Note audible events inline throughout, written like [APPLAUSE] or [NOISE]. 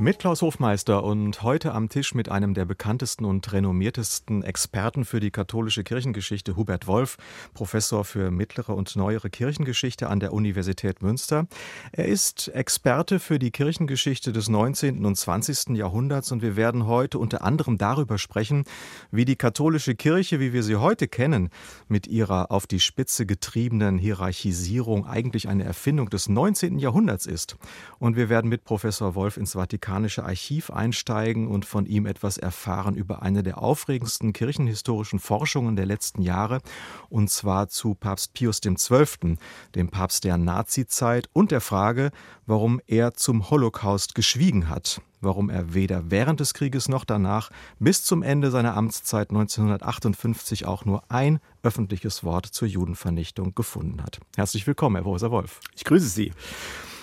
mit Klaus Hofmeister und heute am Tisch mit einem der bekanntesten und renommiertesten Experten für die katholische Kirchengeschichte, Hubert Wolf, Professor für mittlere und neuere Kirchengeschichte an der Universität Münster. Er ist Experte für die Kirchengeschichte des 19. und 20. Jahrhunderts und wir werden heute unter anderem darüber sprechen, wie die katholische Kirche, wie wir sie heute kennen, mit ihrer auf die Spitze getriebenen Hierarchisierung eigentlich eine Erfindung des 19. Jahrhunderts ist. Und wir werden mit Professor Wolf ins Vatikan Vatikanische Archiv einsteigen und von ihm etwas erfahren über eine der aufregendsten kirchenhistorischen Forschungen der letzten Jahre, und zwar zu Papst Pius XII., dem Papst der Nazizeit, und der Frage, warum er zum Holocaust geschwiegen hat warum er weder während des Krieges noch danach bis zum Ende seiner Amtszeit 1958 auch nur ein öffentliches Wort zur Judenvernichtung gefunden hat. Herzlich willkommen, Herr Professor Wolf. Ich grüße Sie.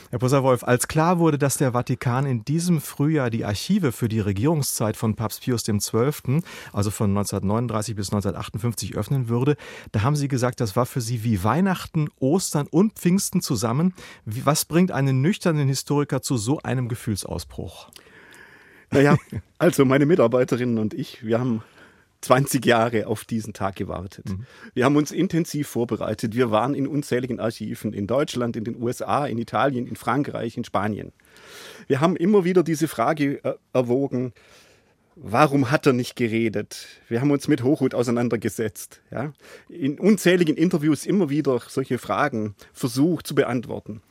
Herr Professor Wolf, als klar wurde, dass der Vatikan in diesem Frühjahr die Archive für die Regierungszeit von Papst Pius XII., also von 1939 bis 1958, öffnen würde, da haben Sie gesagt, das war für Sie wie Weihnachten, Ostern und Pfingsten zusammen. Was bringt einen nüchternen Historiker zu so einem Gefühlsausbruch? Naja, [LAUGHS] also meine Mitarbeiterinnen und ich, wir haben 20 Jahre auf diesen Tag gewartet. Mhm. Wir haben uns intensiv vorbereitet. Wir waren in unzähligen Archiven in Deutschland, in den USA, in Italien, in Frankreich, in Spanien. Wir haben immer wieder diese Frage äh, erwogen, warum hat er nicht geredet? Wir haben uns mit Hochhut auseinandergesetzt. Ja? In unzähligen Interviews immer wieder solche Fragen versucht zu beantworten.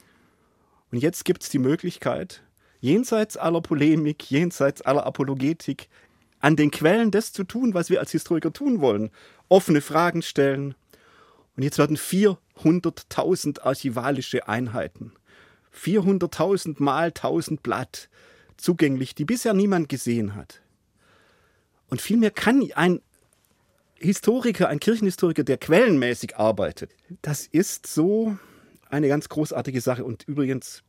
Und jetzt gibt es die Möglichkeit, jenseits aller Polemik, jenseits aller Apologetik, an den Quellen das zu tun, was wir als Historiker tun wollen. Offene Fragen stellen. Und jetzt werden 400.000 archivalische Einheiten, 400.000 mal 1000 Blatt zugänglich, die bisher niemand gesehen hat. Und vielmehr kann ein Historiker, ein Kirchenhistoriker, der quellenmäßig arbeitet, das ist so eine ganz großartige Sache. Und übrigens,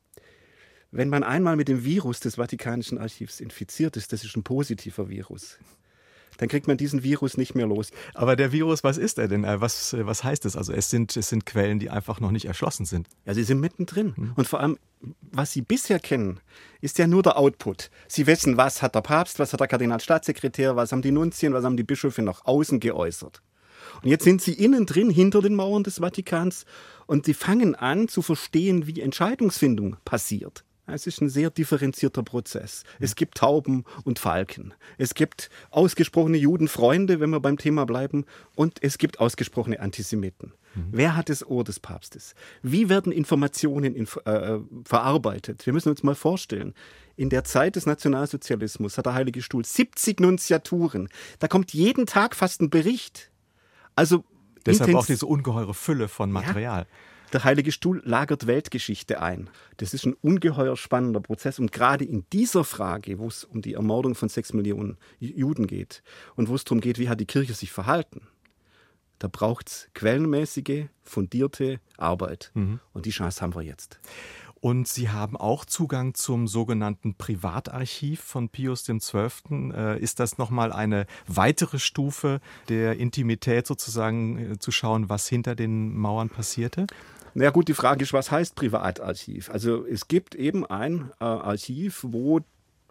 wenn man einmal mit dem Virus des Vatikanischen Archivs infiziert ist, das ist ein positiver Virus, dann kriegt man diesen Virus nicht mehr los. Aber der Virus, was ist er denn? Äh, was, äh, was heißt es? Also es sind, es sind Quellen, die einfach noch nicht erschlossen sind. Ja, sie sind mittendrin. Mhm. Und vor allem, was Sie bisher kennen, ist ja nur der Output. Sie wissen, was hat der Papst, was hat der Kardinalstaatssekretär, was haben die Nunzien, was haben die Bischöfe nach außen geäußert. Und jetzt sind sie innen drin, hinter den Mauern des Vatikans, und sie fangen an zu verstehen, wie Entscheidungsfindung passiert. Es ist ein sehr differenzierter Prozess. Es gibt Tauben und Falken. Es gibt ausgesprochene Judenfreunde, wenn wir beim Thema bleiben, und es gibt ausgesprochene Antisemiten. Mhm. Wer hat das Ohr des Papstes? Wie werden Informationen in, äh, verarbeitet? Wir müssen uns mal vorstellen, in der Zeit des Nationalsozialismus hat der Heilige Stuhl 70 Nunziaturen. Da kommt jeden Tag fast ein Bericht. Also Deshalb auch diese ungeheure Fülle von Material. Ja. Der Heilige Stuhl lagert Weltgeschichte ein. Das ist ein ungeheuer spannender Prozess. Und gerade in dieser Frage, wo es um die Ermordung von sechs Millionen Juden geht und wo es darum geht, wie hat die Kirche sich verhalten, da braucht es quellenmäßige, fundierte Arbeit. Mhm. Und die Chance haben wir jetzt. Und Sie haben auch Zugang zum sogenannten Privatarchiv von Pius XII. Äh, ist das nochmal eine weitere Stufe der Intimität sozusagen äh, zu schauen, was hinter den Mauern passierte? Na ja, gut, die Frage ist, was heißt Privatarchiv? Also es gibt eben ein äh, Archiv, wo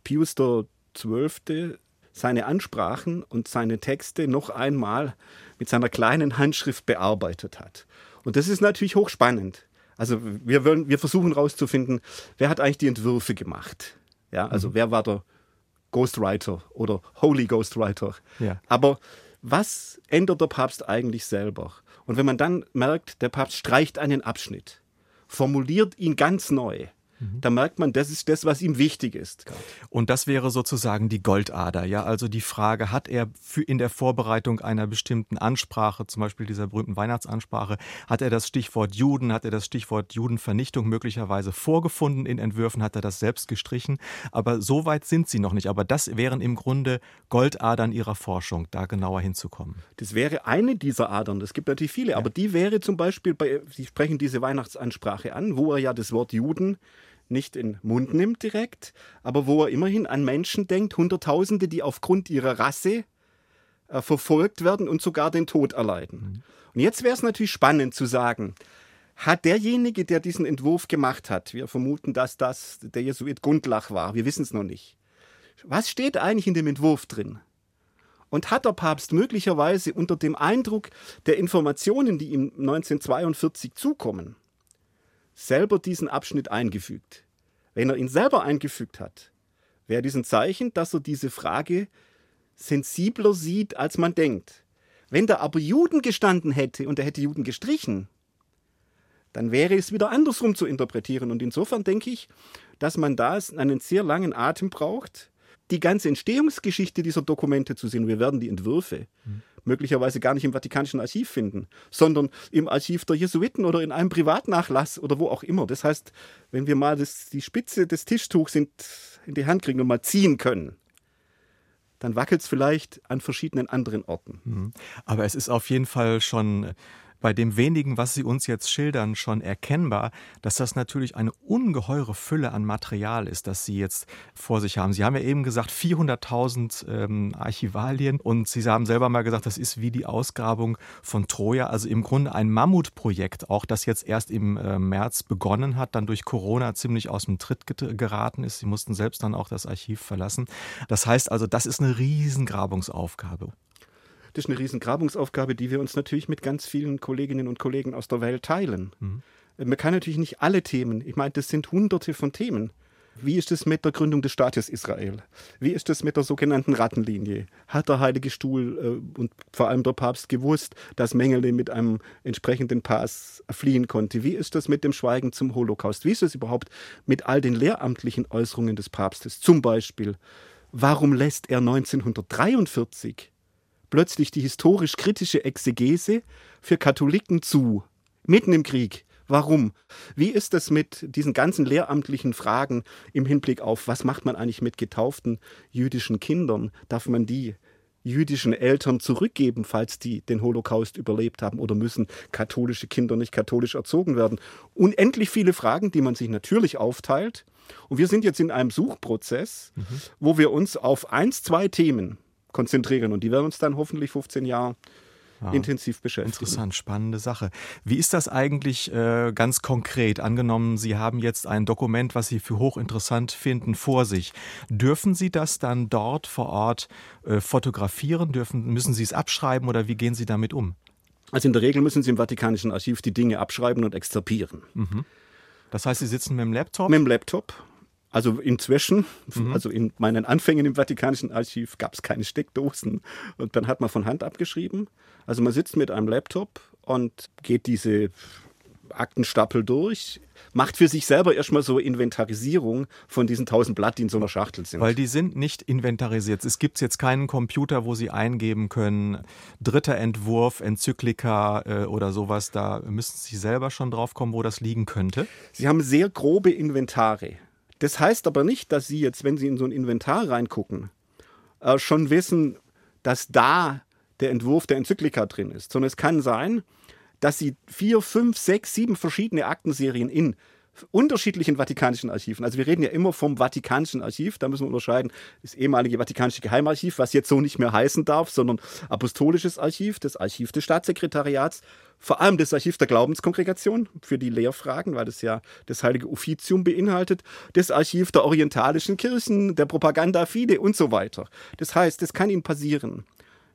Pius XII. seine Ansprachen und seine Texte noch einmal mit seiner kleinen Handschrift bearbeitet hat. Und das ist natürlich hochspannend. Also wir, wollen, wir versuchen herauszufinden, wer hat eigentlich die Entwürfe gemacht. Ja, also mhm. wer war der Ghostwriter oder Holy Ghostwriter. Ja. Aber was ändert der Papst eigentlich selber? Und wenn man dann merkt, der Papst streicht einen Abschnitt, formuliert ihn ganz neu, Mhm. Da merkt man, das ist das, was ihm wichtig ist. Und das wäre sozusagen die Goldader, ja. Also die Frage, hat er in der Vorbereitung einer bestimmten Ansprache, zum Beispiel dieser berühmten Weihnachtsansprache, hat er das Stichwort Juden, hat er das Stichwort Judenvernichtung möglicherweise vorgefunden in Entwürfen, hat er das selbst gestrichen. Aber so weit sind sie noch nicht. Aber das wären im Grunde Goldadern ihrer Forschung, da genauer hinzukommen. Das wäre eine dieser Adern. Es gibt natürlich viele, ja. aber die wäre zum Beispiel bei, Sie sprechen diese Weihnachtsansprache an, wo er ja das Wort Juden nicht in den Mund nimmt direkt, aber wo er immerhin an Menschen denkt, Hunderttausende, die aufgrund ihrer Rasse äh, verfolgt werden und sogar den Tod erleiden. Mhm. Und jetzt wäre es natürlich spannend zu sagen, hat derjenige, der diesen Entwurf gemacht hat, wir vermuten, dass das der Jesuit Gundlach war, wir wissen es noch nicht. Was steht eigentlich in dem Entwurf drin? Und hat der Papst möglicherweise unter dem Eindruck der Informationen, die ihm 1942 zukommen, selber diesen Abschnitt eingefügt? Wenn er ihn selber eingefügt hat, wäre dies ein Zeichen, dass er diese Frage sensibler sieht, als man denkt. Wenn da aber Juden gestanden hätte und er hätte Juden gestrichen, dann wäre es wieder andersrum zu interpretieren. Und insofern denke ich, dass man da einen sehr langen Atem braucht, die ganze Entstehungsgeschichte dieser Dokumente zu sehen. Wir werden die Entwürfe mhm. Möglicherweise gar nicht im Vatikanischen Archiv finden, sondern im Archiv der Jesuiten oder in einem Privatnachlass oder wo auch immer. Das heißt, wenn wir mal das, die Spitze des Tischtuchs in, in die Hand kriegen und mal ziehen können, dann wackelt es vielleicht an verschiedenen anderen Orten. Mhm. Aber es ist auf jeden Fall schon bei dem wenigen, was Sie uns jetzt schildern, schon erkennbar, dass das natürlich eine ungeheure Fülle an Material ist, das Sie jetzt vor sich haben. Sie haben ja eben gesagt, 400.000 ähm, Archivalien und Sie haben selber mal gesagt, das ist wie die Ausgrabung von Troja, also im Grunde ein Mammutprojekt, auch das jetzt erst im äh, März begonnen hat, dann durch Corona ziemlich aus dem Tritt geraten ist. Sie mussten selbst dann auch das Archiv verlassen. Das heißt also, das ist eine Riesengrabungsaufgabe. Das ist eine Riesengrabungsaufgabe, die wir uns natürlich mit ganz vielen Kolleginnen und Kollegen aus der Welt teilen. Mhm. Man kann natürlich nicht alle Themen, ich meine, das sind hunderte von Themen. Wie ist es mit der Gründung des Staates Israel? Wie ist es mit der sogenannten Rattenlinie? Hat der Heilige Stuhl äh, und vor allem der Papst gewusst, dass Mengele mit einem entsprechenden Pass fliehen konnte? Wie ist das mit dem Schweigen zum Holocaust? Wie ist es überhaupt mit all den lehramtlichen Äußerungen des Papstes? Zum Beispiel, warum lässt er 1943 plötzlich die historisch-kritische Exegese für Katholiken zu, mitten im Krieg. Warum? Wie ist es mit diesen ganzen lehramtlichen Fragen im Hinblick auf, was macht man eigentlich mit getauften jüdischen Kindern? Darf man die jüdischen Eltern zurückgeben, falls die den Holocaust überlebt haben? Oder müssen katholische Kinder nicht katholisch erzogen werden? Unendlich viele Fragen, die man sich natürlich aufteilt. Und wir sind jetzt in einem Suchprozess, mhm. wo wir uns auf eins, zwei Themen konzentrieren. Und die werden uns dann hoffentlich 15 Jahre ja. intensiv beschäftigen. Interessant, spannende Sache. Wie ist das eigentlich äh, ganz konkret? Angenommen, Sie haben jetzt ein Dokument, was Sie für hochinteressant finden, vor sich. Dürfen Sie das dann dort vor Ort äh, fotografieren? Dürfen, müssen Sie es abschreiben oder wie gehen Sie damit um? Also in der Regel müssen Sie im Vatikanischen Archiv die Dinge abschreiben und exzerpieren. Mhm. Das heißt, Sie sitzen mit dem Laptop? Mit dem Laptop also inzwischen, mhm. also in meinen Anfängen im Vatikanischen Archiv gab es keine Steckdosen und dann hat man von Hand abgeschrieben. Also man sitzt mit einem Laptop und geht diese Aktenstapel durch, macht für sich selber erstmal so Inventarisierung von diesen tausend Blatt, die in so einer Schachtel sind. Weil die sind nicht inventarisiert. Es gibt jetzt keinen Computer, wo Sie eingeben können, dritter Entwurf, Enzyklika äh, oder sowas. Da müssen Sie selber schon drauf kommen, wo das liegen könnte. Sie haben sehr grobe Inventare. Das heißt aber nicht, dass Sie jetzt, wenn Sie in so ein Inventar reingucken, äh, schon wissen, dass da der Entwurf der Enzyklika drin ist, sondern es kann sein, dass Sie vier, fünf, sechs, sieben verschiedene Aktenserien in unterschiedlichen Vatikanischen Archiven. Also wir reden ja immer vom Vatikanischen Archiv, da müssen wir unterscheiden, das ehemalige Vatikanische Geheimarchiv, was jetzt so nicht mehr heißen darf, sondern Apostolisches Archiv, das Archiv des Staatssekretariats, vor allem das Archiv der Glaubenskongregation für die Lehrfragen, weil das ja das heilige Offizium beinhaltet, das Archiv der orientalischen Kirchen, der Propaganda Fide und so weiter. Das heißt, es kann Ihnen passieren,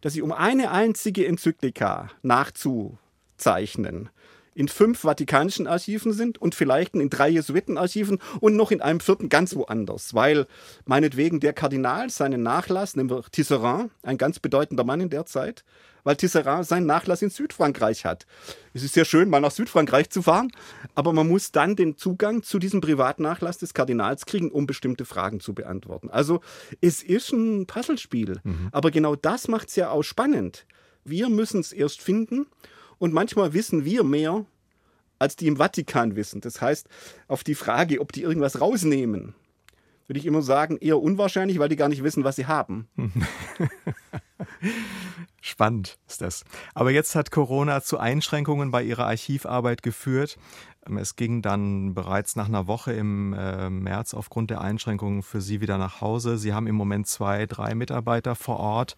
dass Sie um eine einzige Enzyklika nachzuzeichnen, in fünf Vatikanischen Archiven sind und vielleicht in drei Jesuitenarchiven und noch in einem vierten ganz woanders, weil meinetwegen der Kardinal seinen Nachlass, nehmen wir Tisserand, ein ganz bedeutender Mann in der Zeit, weil Tisserand seinen Nachlass in Südfrankreich hat. Es ist sehr schön, mal nach Südfrankreich zu fahren, aber man muss dann den Zugang zu diesem Privatnachlass des Kardinals kriegen, um bestimmte Fragen zu beantworten. Also es ist ein Puzzlespiel, mhm. aber genau das macht es ja auch spannend. Wir müssen es erst finden und manchmal wissen wir mehr, als die im Vatikan wissen. Das heißt, auf die Frage, ob die irgendwas rausnehmen, würde ich immer sagen, eher unwahrscheinlich, weil die gar nicht wissen, was sie haben. [LAUGHS] Spannend ist das. Aber jetzt hat Corona zu Einschränkungen bei Ihrer Archivarbeit geführt. Ähm, es ging dann bereits nach einer Woche im äh, März aufgrund der Einschränkungen für Sie wieder nach Hause. Sie haben im Moment zwei, drei Mitarbeiter vor Ort.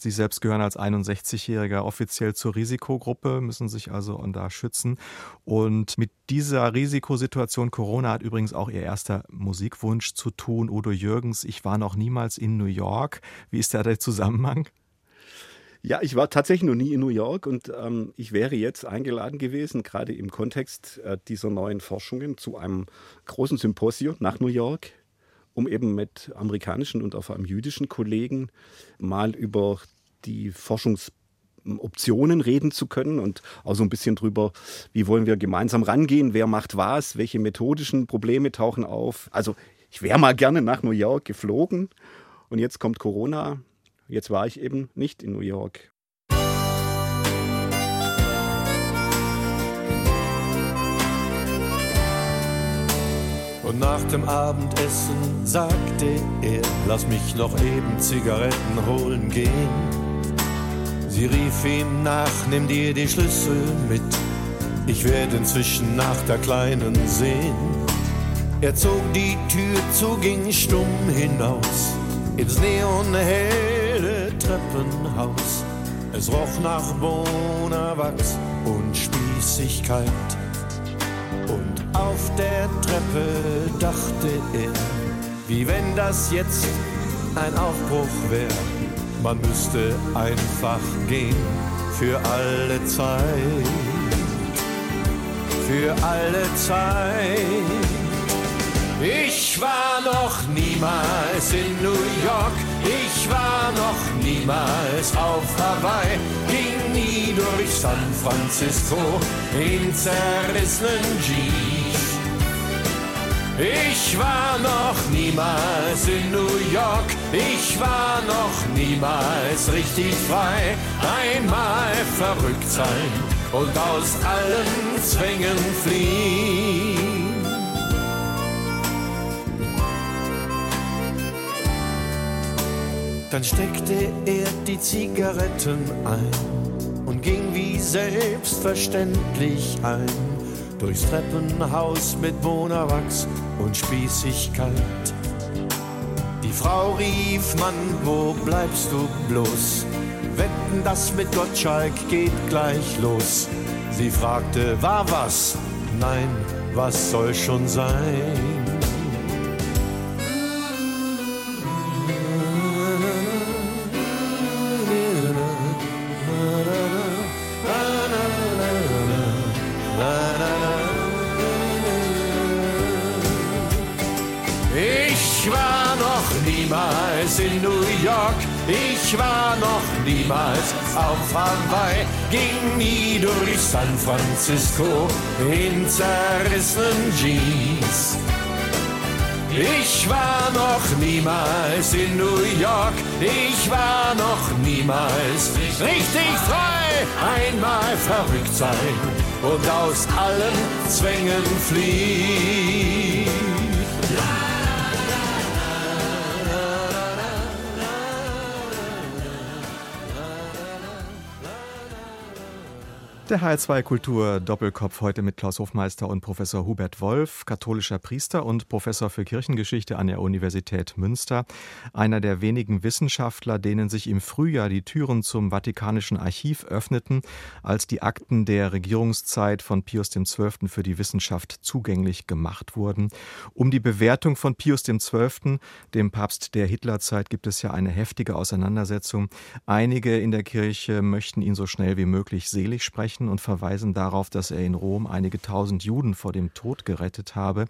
Sie selbst gehören als 61-Jähriger offiziell zur Risikogruppe, müssen sich also da schützen. Und mit dieser Risikosituation, Corona hat übrigens auch Ihr erster Musikwunsch zu tun. Udo Jürgens, ich war noch niemals in New York. Wie ist da der Zusammenhang? Ja, ich war tatsächlich noch nie in New York und ähm, ich wäre jetzt eingeladen gewesen, gerade im Kontext äh, dieser neuen Forschungen, zu einem großen Symposium nach New York, um eben mit amerikanischen und auch vor allem jüdischen Kollegen mal über die Forschungsoptionen reden zu können und auch so ein bisschen drüber, wie wollen wir gemeinsam rangehen, wer macht was, welche methodischen Probleme tauchen auf. Also ich wäre mal gerne nach New York geflogen und jetzt kommt Corona Jetzt war ich eben nicht in New York. Und nach dem Abendessen sagte er, lass mich noch eben Zigaretten holen gehen. Sie rief ihm nach, nimm dir die Schlüssel mit, ich werde inzwischen nach der Kleinen sehen. Er zog die Tür zu, ging stumm hinaus ins Neonhell Treppenhaus. Es roch nach Bonawachs und Spießigkeit. Und auf der Treppe dachte er, wie wenn das jetzt ein Aufbruch wäre. Man müsste einfach gehen für alle Zeit. Für alle Zeit. Ich war noch niemals in New York, ich war noch niemals auf Hawaii, ging nie durch San Francisco in zerrissenen Jeans. Ich war noch niemals in New York, ich war noch niemals richtig frei. Einmal verrückt sein und aus allen Zwängen fliehen. Dann steckte er die Zigaretten ein und ging wie selbstverständlich heim durchs Treppenhaus mit Bonawachs und Spießigkeit. Die Frau rief, Mann, wo bleibst du bloß? Wetten, das mit Gottschalk geht gleich los. Sie fragte, war was? Nein, was soll schon sein? Ich war noch niemals auf Hawaii, ging nie durch San Francisco in zerrissenen Jeans. Ich war noch niemals in New York, ich war noch niemals richtig frei. Einmal verrückt sein und aus allen Zwängen fliehen. Der HR2 Kultur Doppelkopf heute mit Klaus Hofmeister und Professor Hubert Wolf, katholischer Priester und Professor für Kirchengeschichte an der Universität Münster. Einer der wenigen Wissenschaftler, denen sich im Frühjahr die Türen zum Vatikanischen Archiv öffneten, als die Akten der Regierungszeit von Pius XII. für die Wissenschaft zugänglich gemacht wurden. Um die Bewertung von Pius XII., dem Papst der Hitlerzeit, gibt es ja eine heftige Auseinandersetzung. Einige in der Kirche möchten ihn so schnell wie möglich selig sprechen sprechen und verweisen darauf, dass er in Rom einige tausend Juden vor dem Tod gerettet habe,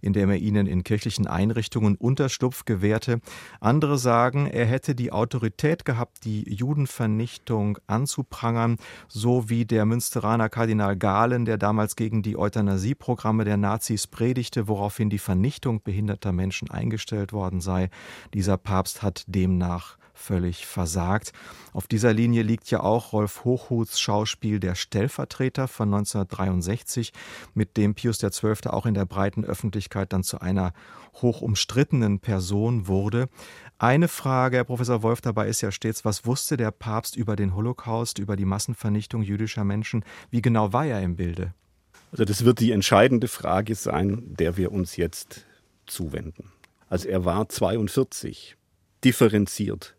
indem er ihnen in kirchlichen Einrichtungen Unterschlupf gewährte. Andere sagen, er hätte die Autorität gehabt, die Judenvernichtung anzuprangern, so wie der Münsteraner Kardinal Gahlen, der damals gegen die Euthanasieprogramme der Nazis predigte, woraufhin die Vernichtung behinderter Menschen eingestellt worden sei. Dieser Papst hat demnach völlig versagt. Auf dieser Linie liegt ja auch Rolf Hochhuths Schauspiel Der Stellvertreter von 1963, mit dem Pius XII. auch in der breiten Öffentlichkeit dann zu einer hoch umstrittenen Person wurde. Eine Frage, Herr Professor Wolf, dabei ist ja stets, was wusste der Papst über den Holocaust, über die Massenvernichtung jüdischer Menschen? Wie genau war er im Bilde? Also das wird die entscheidende Frage sein, der wir uns jetzt zuwenden. Also er war 42, differenziert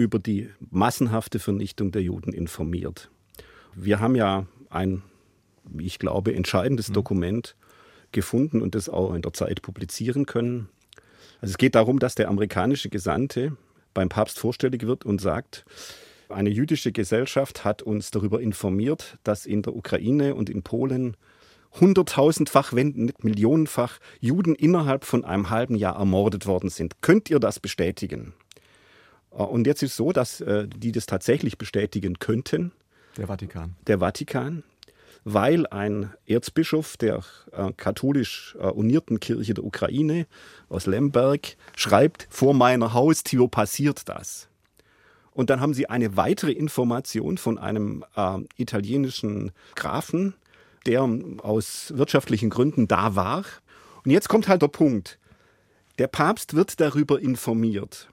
über die massenhafte Vernichtung der Juden informiert. Wir haben ja ein, wie ich glaube, entscheidendes mhm. Dokument gefunden und das auch in der Zeit publizieren können. Also es geht darum, dass der amerikanische Gesandte beim Papst vorstellig wird und sagt, eine jüdische Gesellschaft hat uns darüber informiert, dass in der Ukraine und in Polen hunderttausendfach, wenn nicht millionenfach Juden innerhalb von einem halben Jahr ermordet worden sind. Könnt ihr das bestätigen? Äh, und jetzt ist es so, dass äh, die das tatsächlich bestätigen könnten. Der Vatikan. Der Vatikan, weil ein Erzbischof der äh, katholisch unierten Kirche der Ukraine aus Lemberg schreibt, vor meiner Haustür passiert das. Und dann haben sie eine weitere Information von einem äh, italienischen Grafen, der aus wirtschaftlichen Gründen da war. Und jetzt kommt halt der Punkt. Der Papst wird darüber informiert.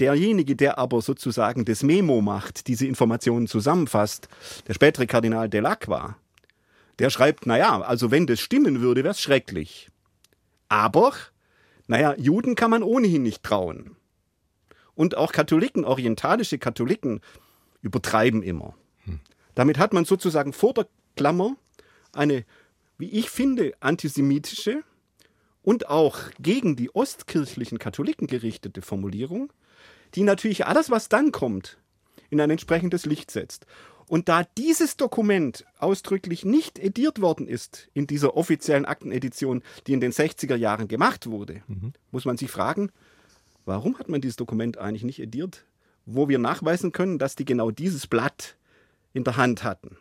Derjenige, der aber sozusagen das Memo macht, diese Informationen zusammenfasst, der spätere Kardinal Delacqua, der schreibt, naja, also wenn das stimmen würde, wäre es schrecklich. Aber, naja, Juden kann man ohnehin nicht trauen. Und auch Katholiken, orientalische Katholiken, übertreiben immer. Hm. Damit hat man sozusagen vor der Klammer eine, wie ich finde, antisemitische und auch gegen die ostkirchlichen Katholiken gerichtete Formulierung, die natürlich alles, was dann kommt, in ein entsprechendes Licht setzt. Und da dieses Dokument ausdrücklich nicht ediert worden ist in dieser offiziellen Aktenedition, die in den 60er Jahren gemacht wurde, mhm. muss man sich fragen, warum hat man dieses Dokument eigentlich nicht ediert, wo wir nachweisen können, dass die genau dieses Blatt in der Hand hatten.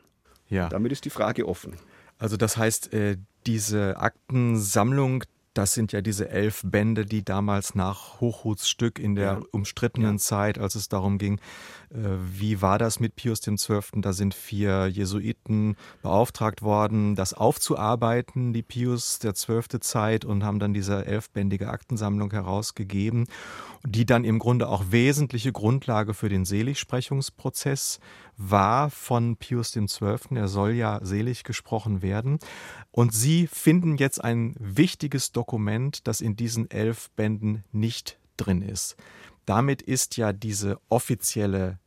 Ja. Damit ist die Frage offen. Also das heißt, äh, diese Aktensammlung, das sind ja diese elf Bände, die damals nach Hochhuts Stück in der ja. umstrittenen ja. Zeit, als es darum ging, wie war das mit Pius XII., da sind vier Jesuiten beauftragt worden, das aufzuarbeiten, die Pius XII. Zeit, und haben dann diese elfbändige Aktensammlung herausgegeben, die dann im Grunde auch wesentliche Grundlage für den Seligsprechungsprozess war von Pius XII. Er soll ja selig gesprochen werden. Und Sie finden jetzt ein wichtiges Dokument, das in diesen elf Bänden nicht drin ist. Damit ist ja diese offizielle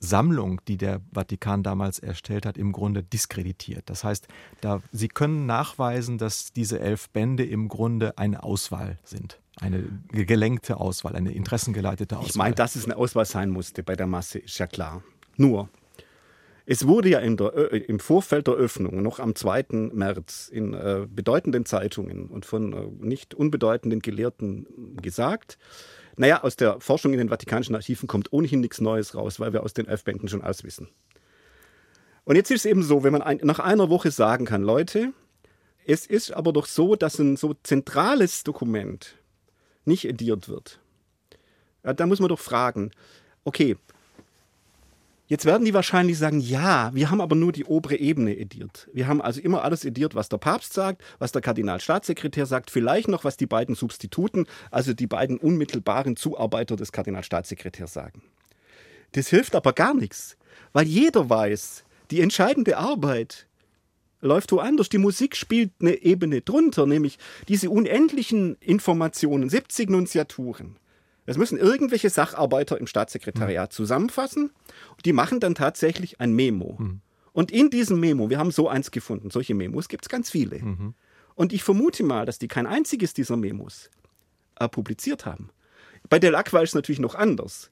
Sammlung, die der Vatikan damals erstellt hat, im Grunde diskreditiert. Das heißt, da, Sie können nachweisen, dass diese elf Bände im Grunde eine Auswahl sind. Eine gelenkte Auswahl, eine interessengeleitete Auswahl. Ich meine, dass es eine Auswahl sein musste bei der Masse, ist ja klar. Nur, es wurde ja der, im Vorfeld der Öffnung, noch am 2. März, in äh, bedeutenden Zeitungen und von äh, nicht unbedeutenden Gelehrten gesagt, naja, aus der Forschung in den Vatikanischen Archiven kommt ohnehin nichts Neues raus, weil wir aus den Elfbänden schon alles wissen. Und jetzt ist es eben so, wenn man ein, nach einer Woche sagen kann, Leute, es ist aber doch so, dass ein so zentrales Dokument nicht ediert wird. Ja, da muss man doch fragen, okay, Jetzt werden die wahrscheinlich sagen, ja, wir haben aber nur die obere Ebene ediert. Wir haben also immer alles ediert, was der Papst sagt, was der Kardinalstaatssekretär sagt, vielleicht noch, was die beiden Substituten, also die beiden unmittelbaren Zuarbeiter des Kardinalstaatssekretärs sagen. Das hilft aber gar nichts, weil jeder weiß, die entscheidende Arbeit läuft woanders. Die Musik spielt eine Ebene drunter, nämlich diese unendlichen Informationen, 70 Nunziaturen. Das müssen irgendwelche Sacharbeiter im Staatssekretariat zusammenfassen. Und die machen dann tatsächlich ein Memo. Mhm. Und in diesem Memo, wir haben so eins gefunden, solche Memos gibt es ganz viele. Mhm. Und ich vermute mal, dass die kein einziges dieser Memos äh, publiziert haben. Bei Delacqua ist es natürlich noch anders.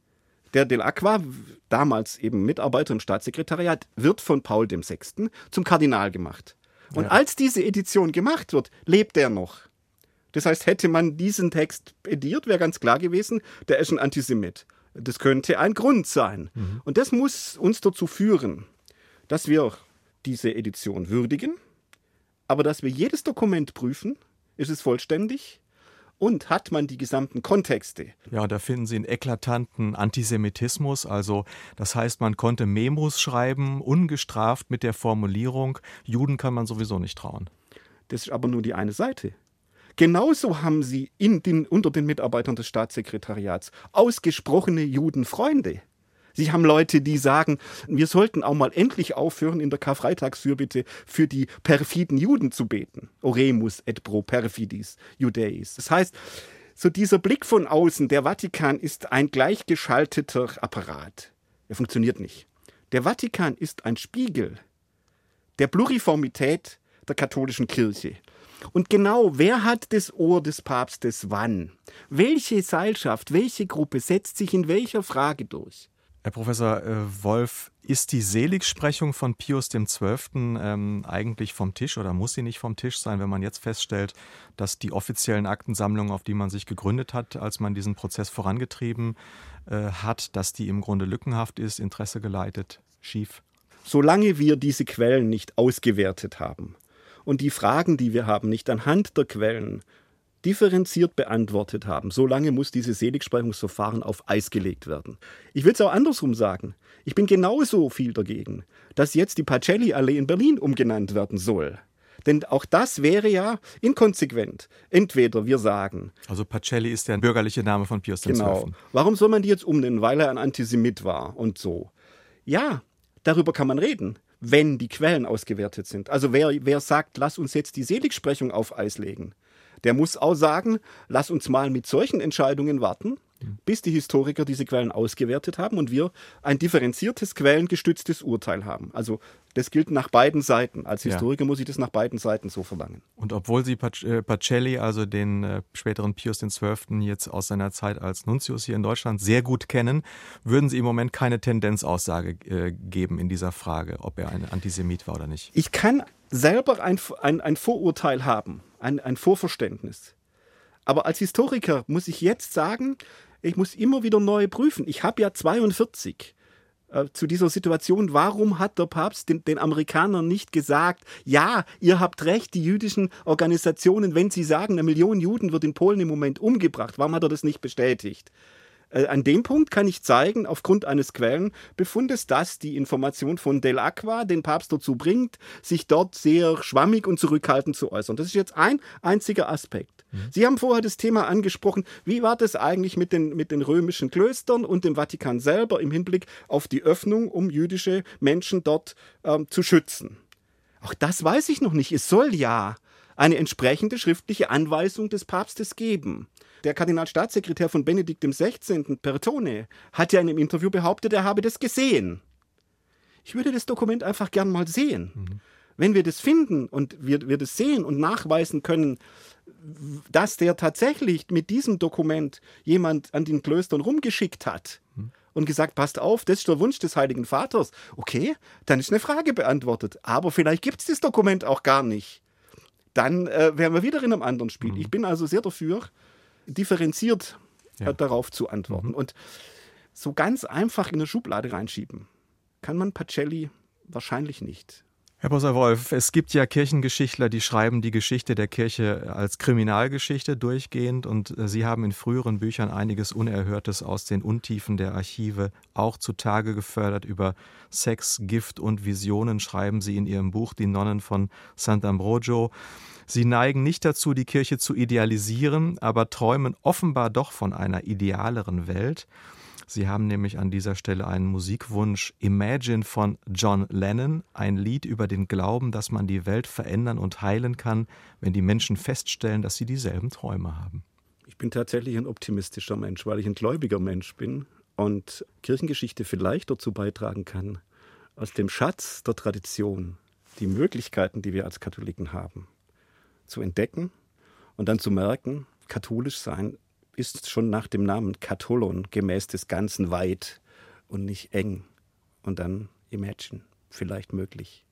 Der Delacqua, damals eben Mitarbeiter im Staatssekretariat, wird von Paul VI. zum Kardinal gemacht. Und ja. als diese Edition gemacht wird, lebt er noch. Das heißt, hätte man diesen Text ediert, wäre ganz klar gewesen, der ist ein Antisemit. Das könnte ein Grund sein. Mhm. Und das muss uns dazu führen, dass wir diese Edition würdigen, aber dass wir jedes Dokument prüfen, ist es vollständig und hat man die gesamten Kontexte. Ja, da finden Sie einen eklatanten Antisemitismus. Also das heißt, man konnte Memos schreiben, ungestraft mit der Formulierung, Juden kann man sowieso nicht trauen. Das ist aber nur die eine Seite. Genauso haben sie den, unter den Mitarbeitern des Staatssekretariats ausgesprochene Judenfreunde. Sie haben Leute, die sagen, wir sollten auch mal endlich aufhören, in der Karfreitagsfürbitte für die perfiden Juden zu beten. Oremus et pro perfidis Judeis. Das heißt, so dieser Blick von außen, der Vatikan ist ein gleichgeschalteter Apparat. Er funktioniert nicht. Der Vatikan ist ein Spiegel der Pluriformität der katholischen Kirche. Und genau, wer hat das Ohr des Papstes wann? Welche Seilschaft, welche Gruppe setzt sich in welcher Frage durch? Herr Professor äh, Wolf, ist die Seligsprechung von Pius XII. Ähm, eigentlich vom Tisch oder muss sie nicht vom Tisch sein, wenn man jetzt feststellt, dass die offiziellen Aktensammlungen, auf die man sich gegründet hat, als man diesen Prozess vorangetrieben äh, hat, dass die im Grunde lückenhaft ist, Interesse geleitet, schief? Solange wir diese Quellen nicht ausgewertet haben und die Fragen, die wir haben, nicht anhand der Quellen differenziert beantwortet haben, solange muss dieses Seligsprechungsverfahren auf Eis gelegt werden. Ich will es auch andersrum sagen. Ich bin genauso viel dagegen, dass jetzt die Pacelli-Allee in Berlin umgenannt werden soll. Denn auch das wäre ja inkonsequent. Entweder wir sagen. Also Pacelli ist der bürgerliche Name von Pius XII. Genau. Warum soll man die jetzt umnennen? Weil er ein Antisemit war und so. Ja, darüber kann man reden, wenn die Quellen ausgewertet sind. Also wer, wer sagt, lass uns jetzt die Seligsprechung auf Eis legen, der muss auch sagen, lass uns mal mit solchen Entscheidungen warten, bis die Historiker diese Quellen ausgewertet haben und wir ein differenziertes, quellengestütztes Urteil haben. Also das gilt nach beiden Seiten. Als Historiker ja. muss ich das nach beiden Seiten so verlangen. Und obwohl Sie äh, Pacelli, also den äh, späteren Pius XII., jetzt aus seiner Zeit als Nuntius hier in Deutschland sehr gut kennen, würden Sie im Moment keine Tendenzaussage äh, geben in dieser Frage, ob er ein Antisemit war oder nicht? Ich kann selber ein, ein, ein Vorurteil haben, ein, ein Vorverständnis. Aber als Historiker muss ich jetzt sagen, ich muss immer wieder neu prüfen. Ich habe ja 42 äh, zu dieser Situation, warum hat der Papst den, den, Amerikanern nicht gesagt, ja, ihr habt recht, die jüdischen Organisationen, wenn sie sagen, eine Million Juden wird in Polen im Moment umgebracht, warum hat er das nicht bestätigt? Äh, an dem Punkt kann ich zeigen, aufgrund eines Quellenbefundes, dass die Information von Del Aqua den Papst dazu bringt, sich dort sehr schwammig und zurückhaltend zu äußern. Das ist jetzt ein einziger Aspekt. Mhm. Sie haben vorher das Thema angesprochen, wie war das eigentlich mit den, mit den römischen Klöstern und dem Vatikan selber im Hinblick auf die Öffnung, um jüdische Menschen dort ähm, zu schützen. Auch das weiß ich noch nicht. Es soll ja eine entsprechende schriftliche Anweisung des Papstes geben. Der Kardinalstaatssekretär von Benedikt XVI., Pertone, hat ja in einem Interview behauptet, er habe das gesehen. Ich würde das Dokument einfach gern mal sehen. Mhm. Wenn wir das finden und wir, wir das sehen und nachweisen können, dass der tatsächlich mit diesem Dokument jemand an den Klöstern rumgeschickt hat mhm. und gesagt, passt auf, das ist der Wunsch des Heiligen Vaters. Okay, dann ist eine Frage beantwortet. Aber vielleicht gibt es das Dokument auch gar nicht. Dann äh, wären wir wieder in einem anderen Spiel. Mhm. Ich bin also sehr dafür, differenziert ja. darauf zu antworten. Mhm. Und so ganz einfach in eine Schublade reinschieben, kann man Pacelli wahrscheinlich nicht. Herr Professor Wolf, es gibt ja Kirchengeschichtler, die schreiben die Geschichte der Kirche als Kriminalgeschichte durchgehend und äh, Sie haben in früheren Büchern einiges Unerhörtes aus den Untiefen der Archive auch zutage gefördert. Über Sex, Gift und Visionen schreiben Sie in Ihrem Buch Die Nonnen von Sant'Ambrogio. Sie neigen nicht dazu, die Kirche zu idealisieren, aber träumen offenbar doch von einer idealeren Welt. Sie haben nämlich an dieser Stelle einen Musikwunsch Imagine von John Lennon, ein Lied über den Glauben, dass man die Welt verändern und heilen kann, wenn die Menschen feststellen, dass sie dieselben Träume haben. Ich bin tatsächlich ein optimistischer Mensch, weil ich ein gläubiger Mensch bin und Kirchengeschichte vielleicht dazu beitragen kann, aus dem Schatz der Tradition die Möglichkeiten, die wir als Katholiken haben, zu entdecken und dann zu merken, katholisch sein ist schon nach dem Namen Katholon gemäß des Ganzen weit und nicht eng. Und dann Imagine, vielleicht möglich.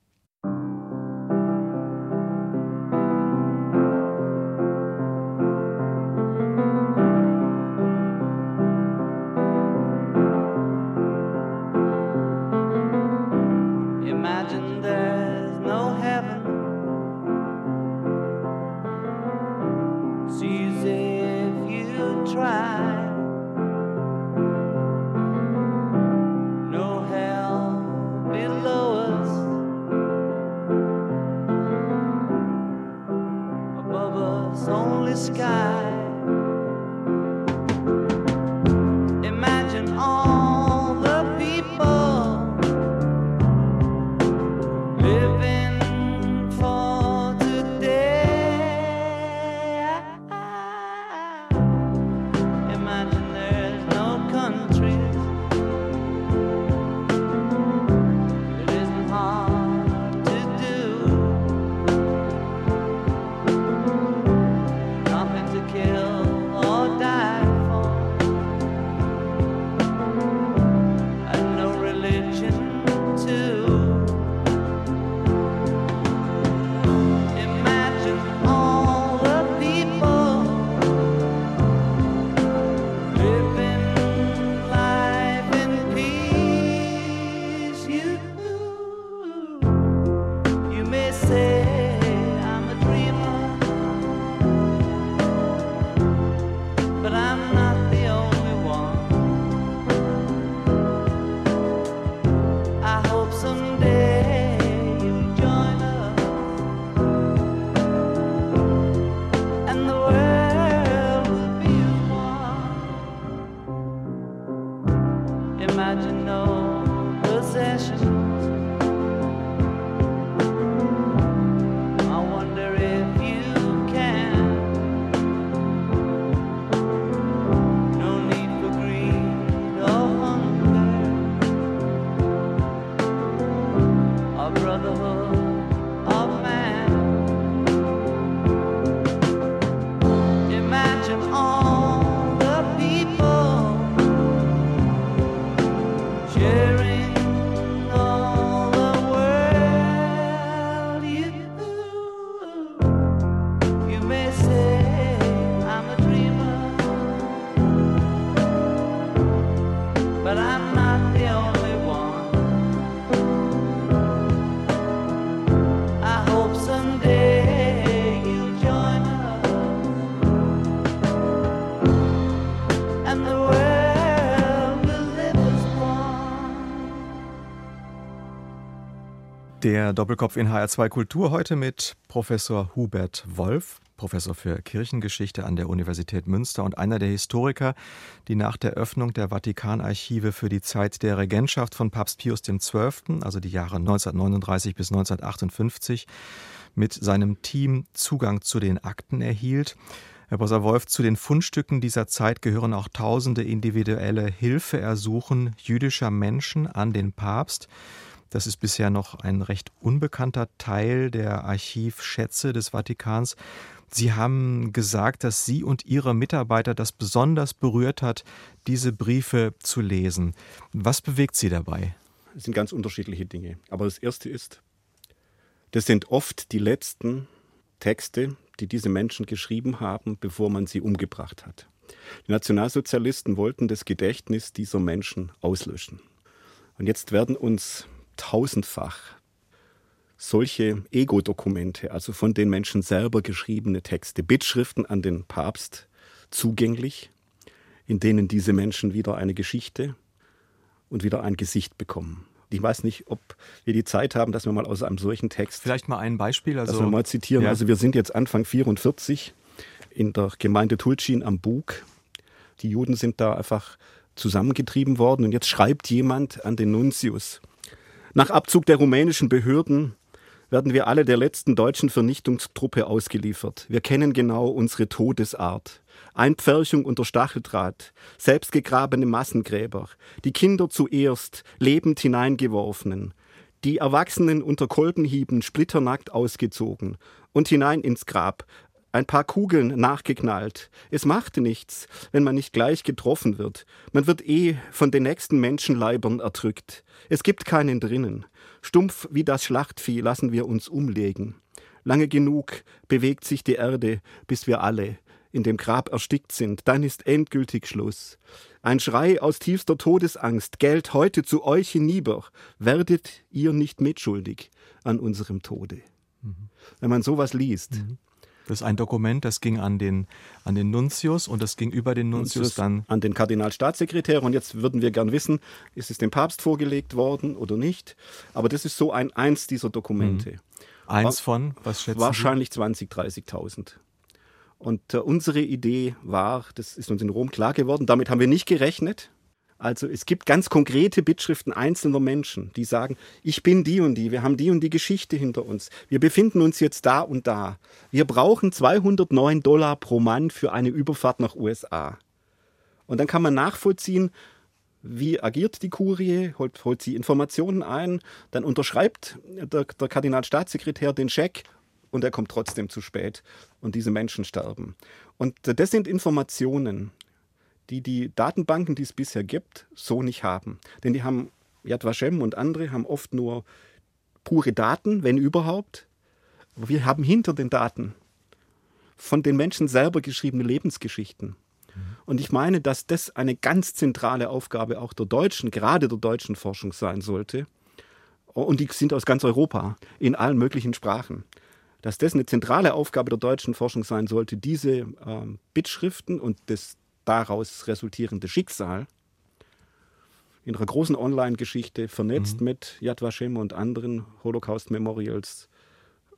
Der Doppelkopf in HR2 Kultur heute mit Professor Hubert Wolf, Professor für Kirchengeschichte an der Universität Münster und einer der Historiker, die nach der Öffnung der Vatikanarchive für die Zeit der Regentschaft von Papst Pius XII., also die Jahre 1939 bis 1958, mit seinem Team Zugang zu den Akten erhielt. Herr Professor Wolf, zu den Fundstücken dieser Zeit gehören auch tausende individuelle Hilfeersuchen jüdischer Menschen an den Papst. Das ist bisher noch ein recht unbekannter Teil der Archivschätze des Vatikans. Sie haben gesagt, dass Sie und Ihre Mitarbeiter das besonders berührt hat, diese Briefe zu lesen. Was bewegt Sie dabei? Es sind ganz unterschiedliche Dinge. Aber das Erste ist, das sind oft die letzten Texte, die diese Menschen geschrieben haben, bevor man sie umgebracht hat. Die Nationalsozialisten wollten das Gedächtnis dieser Menschen auslöschen. Und jetzt werden uns tausendfach solche Ego-Dokumente, also von den Menschen selber geschriebene Texte, Bittschriften an den Papst zugänglich, in denen diese Menschen wieder eine Geschichte und wieder ein Gesicht bekommen. Ich weiß nicht, ob wir die Zeit haben, dass wir mal aus einem solchen Text. Vielleicht mal ein Beispiel. Also, dass wir mal zitieren. Ja. Also, wir sind jetzt Anfang 44 in der Gemeinde Tulcin am Bug. Die Juden sind da einfach zusammengetrieben worden und jetzt schreibt jemand an den Nuntius. Nach Abzug der rumänischen Behörden werden wir alle der letzten deutschen Vernichtungstruppe ausgeliefert. Wir kennen genau unsere Todesart. Einpferchung unter Stacheldraht, selbstgegrabene Massengräber, die Kinder zuerst lebend hineingeworfenen, die Erwachsenen unter Kolbenhieben splitternackt ausgezogen und hinein ins Grab, ein paar Kugeln nachgeknallt. Es machte nichts, wenn man nicht gleich getroffen wird. Man wird eh von den nächsten Menschenleibern erdrückt. Es gibt keinen drinnen. Stumpf wie das Schlachtvieh lassen wir uns umlegen. Lange genug bewegt sich die Erde, bis wir alle in dem Grab erstickt sind, dann ist endgültig Schluss. Ein Schrei aus tiefster Todesangst gellt heute zu euch hinüber. Werdet ihr nicht mitschuldig an unserem Tode? Mhm. Wenn man sowas liest, mhm. Das ist ein Dokument, das ging an den, an den Nuntius und das ging über den Nuntius dann. An den Kardinalstaatssekretär. Und jetzt würden wir gern wissen, ist es dem Papst vorgelegt worden oder nicht? Aber das ist so ein eins dieser Dokumente. Mhm. Eins von, was schätzen Wahrscheinlich 20, 30.000. Und äh, unsere Idee war, das ist uns in Rom klar geworden, damit haben wir nicht gerechnet. Also es gibt ganz konkrete Bittschriften einzelner Menschen, die sagen, ich bin die und die, wir haben die und die Geschichte hinter uns, wir befinden uns jetzt da und da. Wir brauchen 209 Dollar pro Mann für eine Überfahrt nach USA. Und dann kann man nachvollziehen, wie agiert die Kurie, holt, holt sie Informationen ein, dann unterschreibt der, der Kardinalstaatssekretär den Scheck und er kommt trotzdem zu spät und diese Menschen sterben. Und das sind Informationen, die die Datenbanken, die es bisher gibt, so nicht haben. Denn die haben, Yad Vashem und andere haben oft nur pure Daten, wenn überhaupt. Aber wir haben hinter den Daten von den Menschen selber geschriebene Lebensgeschichten. Und ich meine, dass das eine ganz zentrale Aufgabe auch der deutschen, gerade der deutschen Forschung sein sollte. Und die sind aus ganz Europa, in allen möglichen Sprachen. Dass das eine zentrale Aufgabe der deutschen Forschung sein sollte, diese äh, Bittschriften und das daraus resultierende Schicksal in einer großen Online-Geschichte vernetzt mhm. mit Yad Vashem und anderen Holocaust-Memorials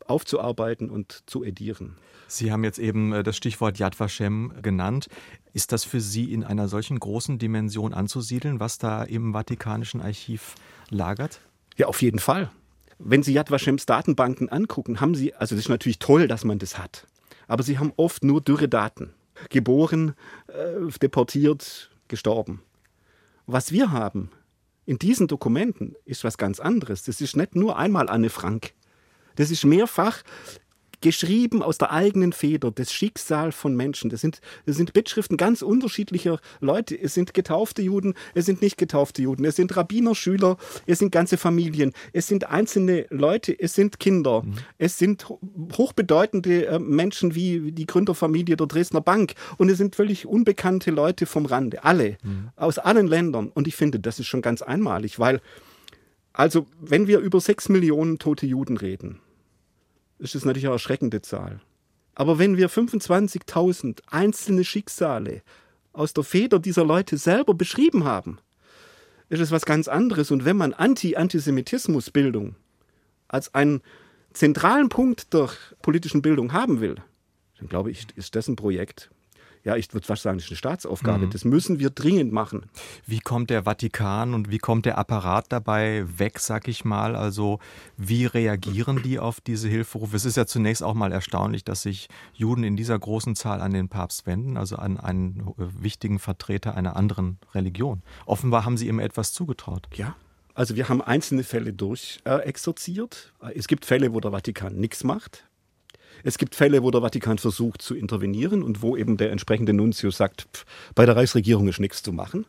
aufzuarbeiten und zu edieren. Sie haben jetzt eben äh, das Stichwort Yad Vashem genannt. Ist das für Sie in einer solchen großen Dimension anzusiedeln, was da im Vatikanischen Archiv lagert? Ja, auf jeden Fall. Wenn Sie Yad Vashems Datenbanken angucken, haben Sie, also es ist natürlich toll, dass man das hat, aber Sie haben oft nur dürre Daten geboren, äh, deportiert, gestorben. Was wir haben in diesen Dokumenten ist was ganz anderes. Das ist nicht nur einmal Anne Frank. Das ist mehrfach geschrieben aus der eigenen Feder, das Schicksal von Menschen. Das sind, das sind Bittschriften ganz unterschiedlicher Leute. Es sind getaufte Juden, es sind nicht getaufte Juden, es sind Rabbinerschüler, es sind ganze Familien, es sind einzelne Leute, es sind Kinder, mhm. es sind hochbedeutende äh, Menschen wie die Gründerfamilie der Dresdner Bank und es sind völlig unbekannte Leute vom Rande, alle, mhm. aus allen Ländern. Und ich finde, das ist schon ganz einmalig, weil, also, wenn wir über sechs Millionen tote Juden reden, ist das natürlich eine erschreckende Zahl. Aber wenn wir 25.000 einzelne Schicksale aus der Feder dieser Leute selber beschrieben haben, ist es was ganz anderes. Und wenn man Anti-Antisemitismus-Bildung als einen zentralen Punkt der politischen Bildung haben will, dann glaube ich, ist das ein Projekt, ja, ich würde fast sagen, das ist eine Staatsaufgabe. Mhm. Das müssen wir dringend machen. Wie kommt der Vatikan und wie kommt der Apparat dabei weg, sag ich mal? Also wie reagieren die auf diese Hilferufe? Es ist ja zunächst auch mal erstaunlich, dass sich Juden in dieser großen Zahl an den Papst wenden, also an einen äh, wichtigen Vertreter einer anderen Religion. Offenbar haben sie ihm etwas zugetraut. Ja, also wir haben einzelne Fälle durchexorziert. Äh, es gibt Fälle, wo der Vatikan nichts macht. Es gibt Fälle, wo der Vatikan versucht zu intervenieren und wo eben der entsprechende Nuntius sagt, pff, bei der Reichsregierung ist nichts zu machen.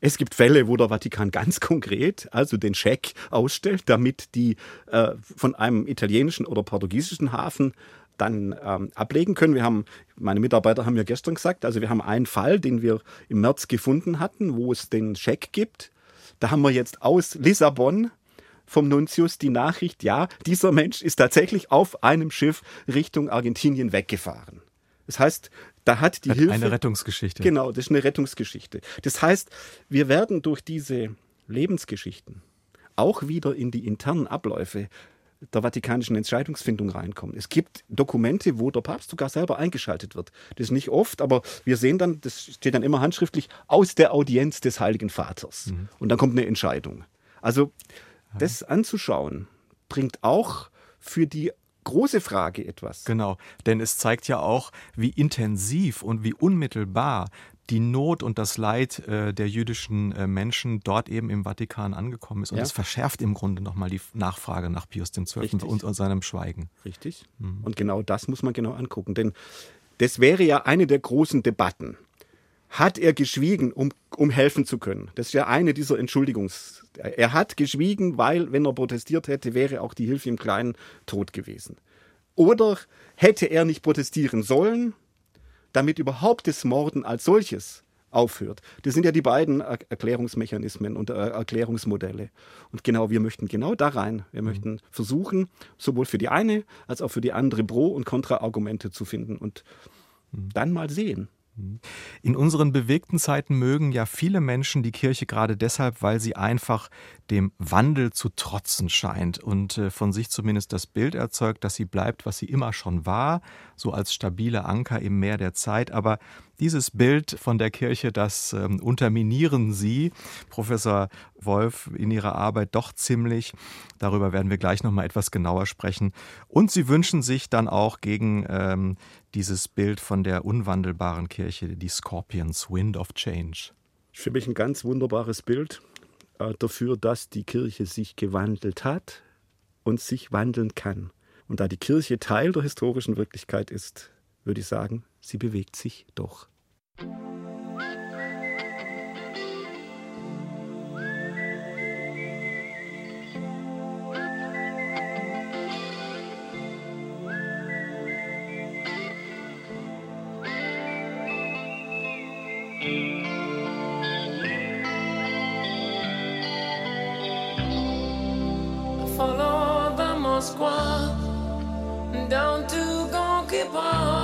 Es gibt Fälle, wo der Vatikan [LAUGHS] ganz konkret, also den Scheck ausstellt, damit die äh, von einem italienischen oder portugiesischen Hafen dann ähm, ablegen können. Wir haben, meine Mitarbeiter haben ja gestern gesagt, also wir haben einen Fall, den wir im März gefunden hatten, wo es den Scheck gibt. Da haben wir jetzt aus Lissabon vom Nuntius die Nachricht, ja, dieser Mensch ist tatsächlich auf einem Schiff Richtung Argentinien weggefahren. Das heißt, da hat die eine Hilfe. Eine Rettungsgeschichte. Genau, das ist eine Rettungsgeschichte. Das heißt, wir werden durch diese Lebensgeschichten auch wieder in die internen Abläufe der vatikanischen Entscheidungsfindung reinkommen. Es gibt Dokumente, wo der Papst sogar selber eingeschaltet wird. Das ist nicht oft, aber wir sehen dann, das steht dann immer handschriftlich, aus der Audienz des Heiligen Vaters. Mhm. Und dann kommt eine Entscheidung. Also das anzuschauen, bringt auch für die große Frage etwas. Genau, denn es zeigt ja auch, wie intensiv und wie unmittelbar die Not und das Leid äh, der jüdischen äh, Menschen dort eben im Vatikan angekommen ist. Und es verschärft im Grunde nochmal die Nachfrage nach Pius XII. und, und seinem Schweigen. Richtig. Mhm. Und genau das muss man genau angucken. Denn das wäre ja eine der großen Debatten hat er geschwiegen, um, um helfen zu können. Das ist ja eine dieser Entschuldigungs. Er hat geschwiegen, weil, wenn er protestiert hätte, wäre auch die Hilfe im Kleinen tot gewesen. Oder hätte er nicht protestieren sollen, damit überhaupt das Morden als solches aufhört. Das sind ja die beiden Erklärungsmechanismen und Erklärungsmodelle. Und genau, wir möchten genau da rein. Wir mhm. möchten versuchen, sowohl für die eine als auch für die andere Pro- und Kontraargumente zu finden und mhm. dann mal sehen. In unseren bewegten Zeiten mögen ja viele Menschen die Kirche gerade deshalb, weil sie einfach dem Wandel zu trotzen scheint und äh, von sich zumindest das Bild erzeugt, dass sie bleibt, was sie immer schon war, so als stabile Anker im Meer der Zeit. Aber dieses Bild von der Kirche, das ähm, unterminieren Sie, Professor Wolf, in Ihrer Arbeit doch ziemlich. Darüber werden wir gleich noch mal etwas genauer sprechen. Und Sie wünschen sich dann auch gegen ähm, dieses Bild von der unwandelbaren Kirche, die Scorpions, Wind of Change. Für mich ein ganz wunderbares Bild äh, dafür, dass die Kirche sich gewandelt hat und sich wandeln kann. Und da die Kirche Teil der historischen Wirklichkeit ist, würde ich sagen, sie bewegt sich doch. Follow the Moskwa down to Gonky Park,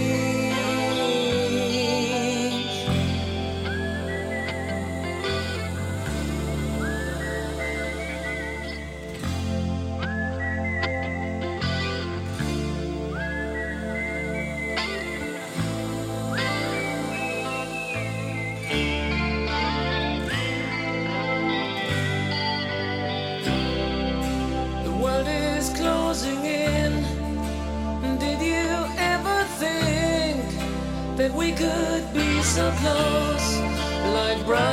So close, like brothers?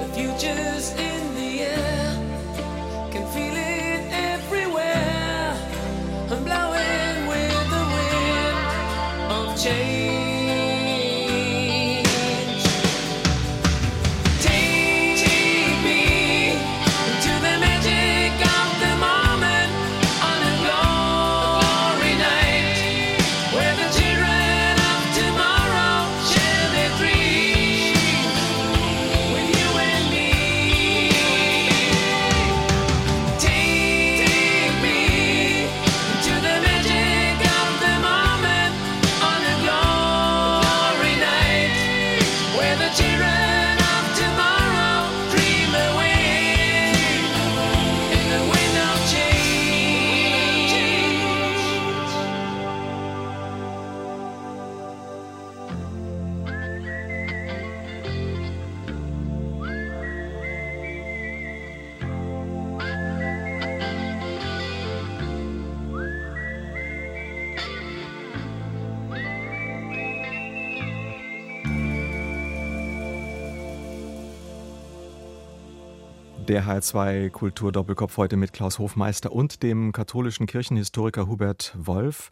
The future's in the air, can feel it everywhere. I'm blowing with the wind of change. HR2 Kultur Doppelkopf heute mit Klaus Hofmeister und dem katholischen Kirchenhistoriker Hubert Wolf.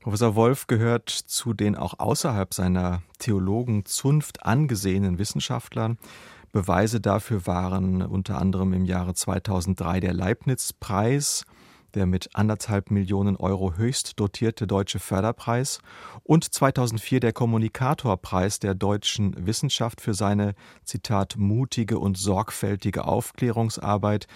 Professor Wolf gehört zu den auch außerhalb seiner Theologenzunft angesehenen Wissenschaftlern. Beweise dafür waren unter anderem im Jahre 2003 der Leibniz-Preis, der mit anderthalb Millionen Euro höchst dotierte Deutsche Förderpreis und 2004 der Kommunikatorpreis der deutschen Wissenschaft für seine, Zitat, mutige und sorgfältige Aufklärungsarbeit.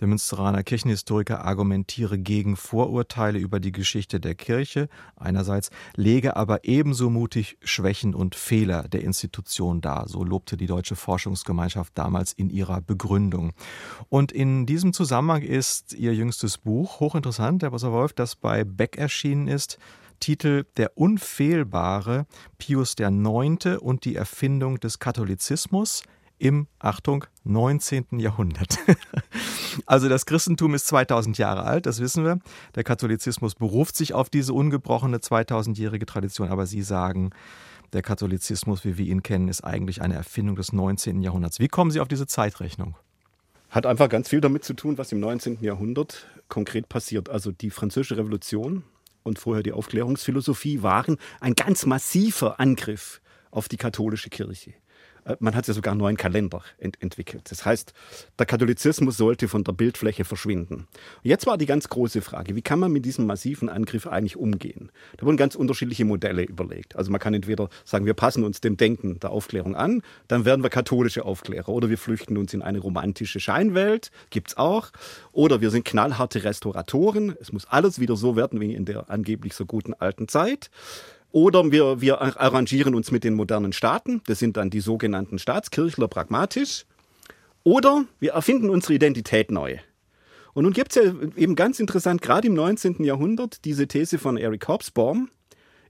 Der Münsteraner Kirchenhistoriker argumentiere gegen Vorurteile über die Geschichte der Kirche einerseits, lege aber ebenso mutig Schwächen und Fehler der Institution dar. So lobte die Deutsche Forschungsgemeinschaft damals in ihrer Begründung. Und in diesem Zusammenhang ist ihr jüngstes Buch hochinteressant, Herr Professor Wolf, das bei Beck erschienen ist. Titel Der unfehlbare Pius IX. und die Erfindung des Katholizismus im, Achtung, 19. Jahrhundert. [LAUGHS] also das Christentum ist 2000 Jahre alt, das wissen wir. Der Katholizismus beruft sich auf diese ungebrochene 2000-jährige Tradition, aber Sie sagen, der Katholizismus, wie wir ihn kennen, ist eigentlich eine Erfindung des 19. Jahrhunderts. Wie kommen Sie auf diese Zeitrechnung? Hat einfach ganz viel damit zu tun, was im 19. Jahrhundert konkret passiert. Also die Französische Revolution und vorher die Aufklärungsphilosophie waren ein ganz massiver Angriff auf die katholische Kirche. Äh, man hat ja sogar einen neuen Kalender ent entwickelt. Das heißt, der Katholizismus sollte von der Bildfläche verschwinden. Jetzt war die ganz große Frage, wie kann man mit diesem massiven Angriff eigentlich umgehen? Da wurden ganz unterschiedliche Modelle überlegt. Also man kann entweder sagen, wir passen uns dem Denken der Aufklärung an, dann werden wir katholische Aufklärer oder wir flüchten uns in eine romantische Scheinwelt, gibt's auch, oder wir sind knallharte Restauratoren, es muss alles wieder so werden wie in der angeblich so guten alten Zeit. Oder wir, wir arrangieren uns mit den modernen Staaten, das sind dann die sogenannten Staatskirchler pragmatisch. Oder wir erfinden unsere Identität neu. Und nun gibt es ja eben ganz interessant, gerade im 19. Jahrhundert, diese These von Eric Hobsbawm,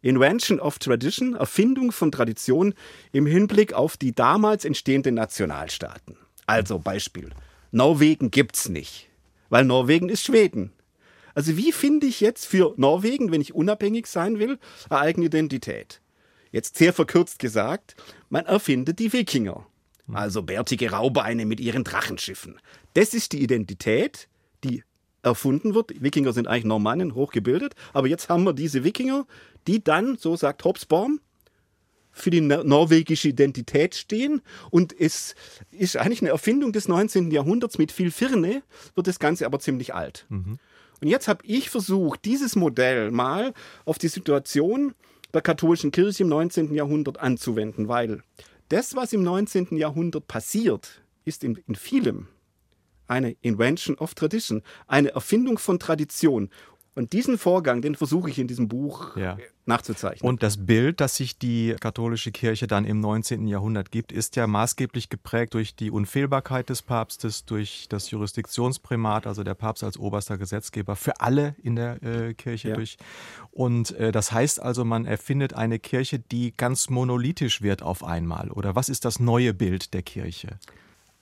Invention of Tradition, Erfindung von Tradition im Hinblick auf die damals entstehenden Nationalstaaten. Also Beispiel, Norwegen gibt's nicht, weil Norwegen ist Schweden. Also wie finde ich jetzt für Norwegen, wenn ich unabhängig sein will, eine eigene Identität? Jetzt sehr verkürzt gesagt, man erfindet die Wikinger. Also bärtige Raubeine mit ihren Drachenschiffen. Das ist die Identität, die erfunden wird. Wikinger sind eigentlich Normannen, hochgebildet. Aber jetzt haben wir diese Wikinger, die dann, so sagt Hobsbawm, für die norwegische Identität stehen. Und es ist eigentlich eine Erfindung des 19. Jahrhunderts. Mit viel Firne wird das Ganze aber ziemlich alt. Mhm. Und jetzt habe ich versucht, dieses Modell mal auf die Situation der katholischen Kirche im 19. Jahrhundert anzuwenden, weil das, was im 19. Jahrhundert passiert, ist in, in vielem eine Invention of Tradition, eine Erfindung von Tradition. Und diesen Vorgang, den versuche ich in diesem Buch ja. Nachzuzeichnen. Und das Bild, das sich die katholische Kirche dann im 19. Jahrhundert gibt, ist ja maßgeblich geprägt durch die Unfehlbarkeit des Papstes, durch das Jurisdiktionsprimat, also der Papst als oberster Gesetzgeber für alle in der äh, Kirche ja. durch. Und äh, das heißt also, man erfindet eine Kirche, die ganz monolithisch wird auf einmal. Oder was ist das neue Bild der Kirche?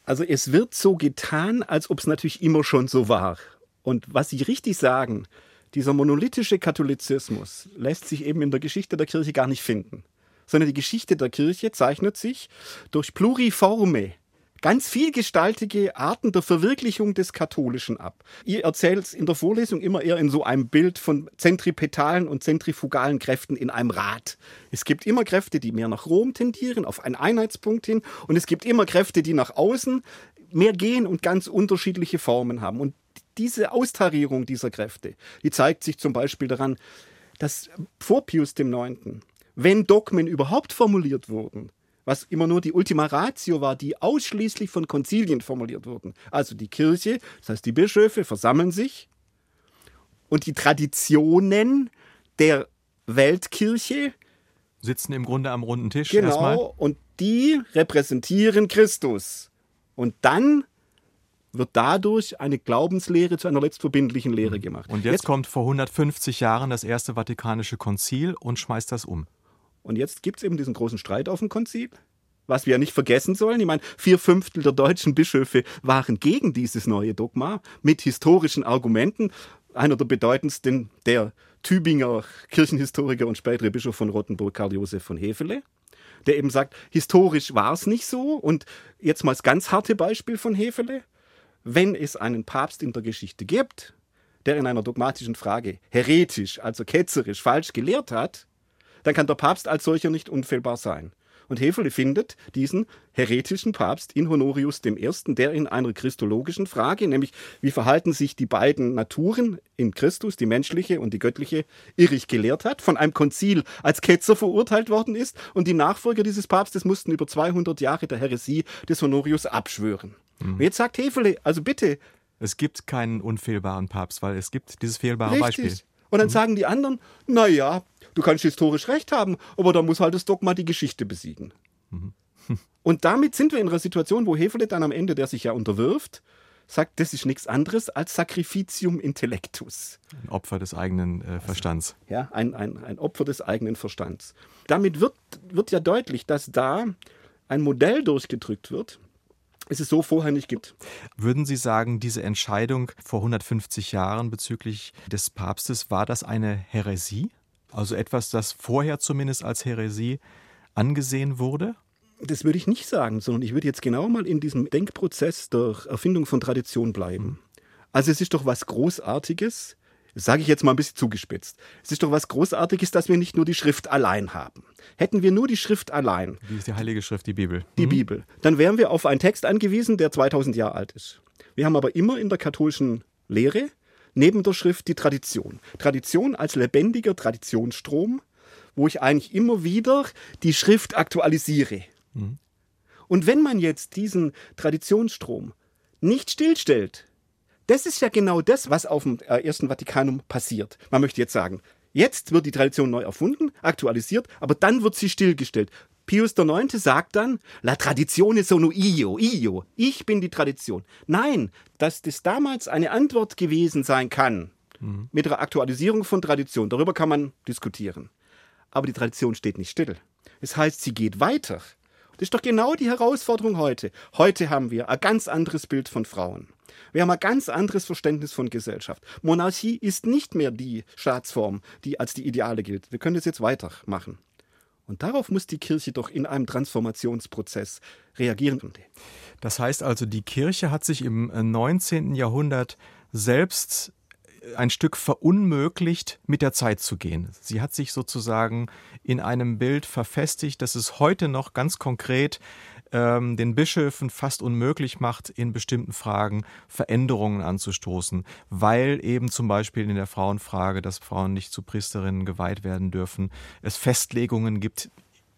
Also es wird so getan, als ob es natürlich immer schon so war. Und was Sie richtig sagen, dieser monolithische Katholizismus lässt sich eben in der Geschichte der Kirche gar nicht finden, sondern die Geschichte der Kirche zeichnet sich durch pluriforme, ganz vielgestaltige Arten der Verwirklichung des Katholischen ab. Ihr erzählt es in der Vorlesung immer eher in so einem Bild von zentripetalen und zentrifugalen Kräften in einem Rad. Es gibt immer Kräfte, die mehr nach Rom tendieren, auf einen Einheitspunkt hin, und es gibt immer Kräfte, die nach außen mehr gehen und ganz unterschiedliche Formen haben. Und diese Austarierung dieser Kräfte, die zeigt sich zum Beispiel daran, dass vor Pius IX., wenn Dogmen überhaupt formuliert wurden, was immer nur die Ultima Ratio war, die ausschließlich von Konzilien formuliert wurden. Also die Kirche, das heißt die Bischöfe, versammeln sich und die Traditionen der Weltkirche sitzen im Grunde am runden Tisch. Genau, erstmal. und die repräsentieren Christus. Und dann wird dadurch eine Glaubenslehre zu einer letztverbindlichen Lehre mhm. gemacht. Und jetzt, jetzt, kommt vor 150 Jahren das Erste Vatikanische Konzil und schmeißt das um. Und jetzt gibt es eben diesen großen Streit auf dem Konzil, was wir ja nicht vergessen sollen. Ich meine, vier Fünftel der deutschen Bischöfe waren gegen dieses neue Dogma mit historischen Argumenten. Einer der bedeutendsten, der Tübinger Kirchenhistoriker und spätere Bischof von Rottenburg, Karl Josef von Hefele, der eben sagt, historisch war es nicht so. Und jetzt mal das ganz harte Beispiel von Hefele wenn es einen Papst in der Geschichte gibt, der in einer dogmatischen Frage heretisch, also ketzerisch, falsch gelehrt hat, dann kann der Papst als solcher nicht unfehlbar sein. Und Hefele findet diesen heretischen Papst in Honorius I., der in einer christologischen Frage, nämlich wie verhalten sich die beiden Naturen in Christus, die menschliche und die göttliche, irrig gelehrt hat, von einem Konzil als Ketzer verurteilt worden ist und die Nachfolger dieses Papstes mussten über 200 Jahre der Heresie des Honorius abschwören. Mhm. Und jetzt sagt Hefele, also bitte. Es gibt keinen unfehlbaren Papst, weil es gibt dieses fehlbare Richtig. Beispiel. Und dann mhm. sagen die anderen, na ja, du kannst historisch recht haben, aber da muss halt das Dogma die Geschichte besiegen. Mhm. [LAUGHS] Und damit sind wir in einer Situation, wo Hefele dann am Ende, der sich ja unterwirft, sagt, das ist nichts anderes als Sacrificium Intellectus. Ein Opfer des eigenen äh, Verstands. Ja, ein, ein, ein Opfer des eigenen Verstands. Damit wird, wird ja deutlich, dass da ein Modell durchgedrückt wird, es so vorher nicht gibt. Würden Sie sagen, diese Entscheidung vor 150 Jahren bezüglich des Papstes, war das eine Häresie? Also etwas, das vorher zumindest als Häresie angesehen wurde? Das würde ich nicht sagen, sondern ich würde jetzt genau mal in diesem Denkprozess der Erfindung von Tradition bleiben. Also es ist doch was Großartiges, sage ich jetzt mal ein bisschen zugespitzt. Es ist doch was Großartiges, dass wir nicht nur die Schrift allein haben. Hätten wir nur die Schrift allein. Wie ist die Heilige Schrift, die Bibel? Die mhm. Bibel. Dann wären wir auf einen Text angewiesen, der 2000 Jahre alt ist. Wir haben aber immer in der katholischen Lehre neben der Schrift die Tradition. Tradition als lebendiger Traditionsstrom, wo ich eigentlich immer wieder die Schrift aktualisiere. Mhm. Und wenn man jetzt diesen Traditionsstrom nicht stillstellt, das ist ja genau das, was auf dem äh, Ersten Vatikanum passiert. Man möchte jetzt sagen, jetzt wird die Tradition neu erfunden, aktualisiert, aber dann wird sie stillgestellt. Pius IX. sagt dann, la tradizione sono io, io, ich bin die Tradition. Nein, dass das damals eine Antwort gewesen sein kann mhm. mit der Aktualisierung von Tradition, darüber kann man diskutieren. Aber die Tradition steht nicht still. Es das heißt, sie geht weiter. Das ist doch genau die Herausforderung heute. Heute haben wir ein ganz anderes Bild von Frauen. Wir haben ein ganz anderes Verständnis von Gesellschaft. Monarchie ist nicht mehr die Staatsform, die als die Ideale gilt. Wir können das jetzt weitermachen. Und darauf muss die Kirche doch in einem Transformationsprozess reagieren. Das heißt also, die Kirche hat sich im 19. Jahrhundert selbst ein Stück verunmöglicht, mit der Zeit zu gehen. Sie hat sich sozusagen in einem Bild verfestigt, das es heute noch ganz konkret ähm, den Bischöfen fast unmöglich macht, in bestimmten Fragen Veränderungen anzustoßen, weil eben zum Beispiel in der Frauenfrage, dass Frauen nicht zu Priesterinnen geweiht werden dürfen, es Festlegungen gibt,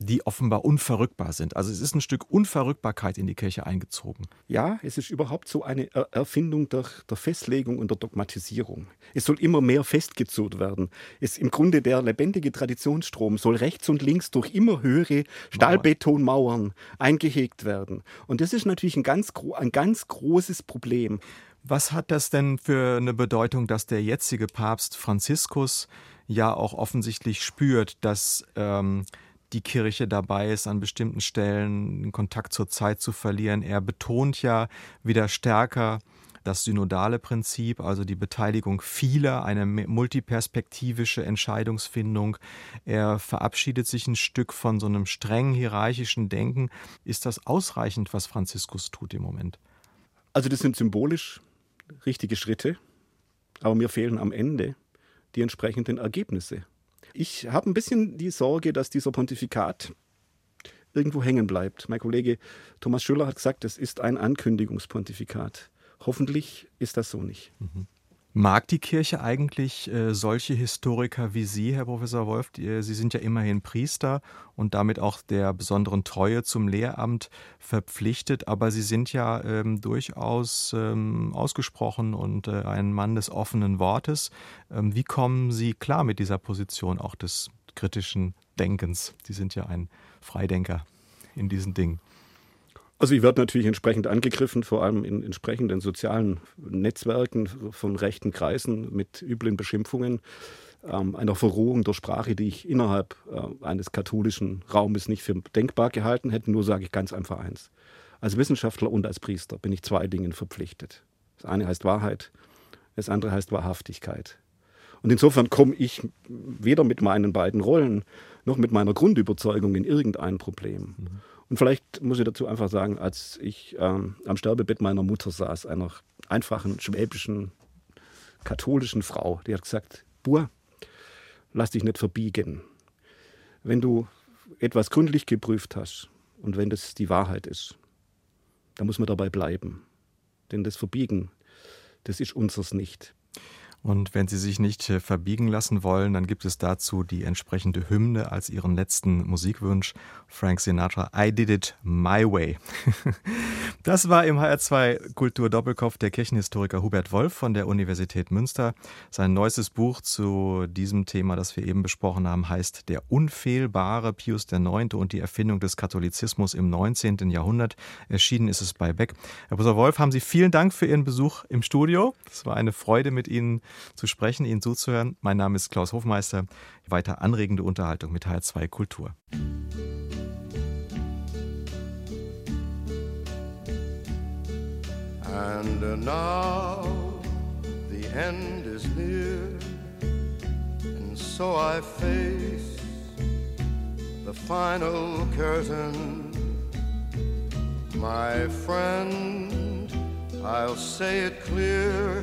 die offenbar unverrückbar sind. Also es ist ein Stück Unverrückbarkeit in die Kirche eingezogen. Ja, es ist überhaupt so eine Erfindung der, der Festlegung und der Dogmatisierung. Es soll immer mehr festgezurrt werden. Es im Grunde der lebendige Traditionsstrom soll rechts und links durch immer höhere Stahlbetonmauern eingehegt werden. Und das ist natürlich ein ganz, ein ganz großes Problem. Was hat das denn für eine Bedeutung, dass der jetzige Papst Franziskus ja auch offensichtlich spürt, dass ähm, die Kirche dabei ist, an bestimmten Stellen den Kontakt zur Zeit zu verlieren. Er betont ja wieder stärker das synodale Prinzip, also die Beteiligung vieler, eine multiperspektivische Entscheidungsfindung. Er verabschiedet sich ein Stück von so einem streng hierarchischen Denken. Ist das ausreichend, was Franziskus tut im Moment? Also das sind symbolisch richtige Schritte, aber mir fehlen am Ende die entsprechenden Ergebnisse. Ich habe ein bisschen die Sorge, dass dieser Pontifikat irgendwo hängen bleibt. Mein Kollege Thomas Schüller hat gesagt, es ist ein Ankündigungspontifikat. Hoffentlich ist das so nicht. Mhm. Mag die Kirche eigentlich äh, solche Historiker wie Sie, Herr Professor Wolf? Die, äh, Sie sind ja immerhin Priester und damit auch der besonderen Treue zum Lehramt verpflichtet, aber Sie sind ja ähm, durchaus ähm, ausgesprochen und äh, ein Mann des offenen Wortes. Ähm, wie kommen Sie klar mit dieser Position auch des kritischen Denkens? Sie sind ja ein Freidenker in diesen Dingen. Also ich werde natürlich entsprechend angegriffen, vor allem in entsprechenden sozialen Netzwerken von rechten Kreisen mit üblen Beschimpfungen, ähm, einer Verrohung der Sprache, die ich innerhalb äh, eines katholischen Raumes nicht für denkbar gehalten hätte. Nur sage ich ganz einfach eins. Als Wissenschaftler und als Priester bin ich zwei Dingen verpflichtet. Das eine heißt Wahrheit, das andere heißt Wahrhaftigkeit. Und insofern komme ich weder mit meinen beiden Rollen noch mit meiner Grundüberzeugung in irgendein Problem. Mhm. Und vielleicht muss ich dazu einfach sagen, als ich ähm, am Sterbebett meiner Mutter saß, einer einfachen schwäbischen katholischen Frau, die hat gesagt, Bur, lass dich nicht verbiegen. Wenn du etwas gründlich geprüft hast und wenn das die Wahrheit ist, dann muss man dabei bleiben. Denn das Verbiegen, das ist unseres nicht. Und wenn Sie sich nicht äh, verbiegen lassen wollen, dann gibt es dazu die entsprechende Hymne als Ihren letzten Musikwunsch. Frank Sinatra, I Did It My Way. [LAUGHS] Das war im HR2 Kultur Doppelkopf der Kirchenhistoriker Hubert Wolf von der Universität Münster. Sein neuestes Buch zu diesem Thema, das wir eben besprochen haben, heißt Der unfehlbare Pius IX. und die Erfindung des Katholizismus im 19. Jahrhundert. Erschienen ist es bei Beck. Herr Professor Wolf, haben Sie vielen Dank für Ihren Besuch im Studio. Es war eine Freude, mit Ihnen zu sprechen, Ihnen zuzuhören. Mein Name ist Klaus Hofmeister. Weiter anregende Unterhaltung mit HR2 Kultur. And now the end is near, and so I face the final curtain. My friend, I'll say it clear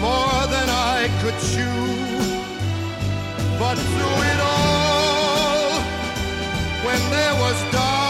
more than I could chew. But through it all, when there was doubt,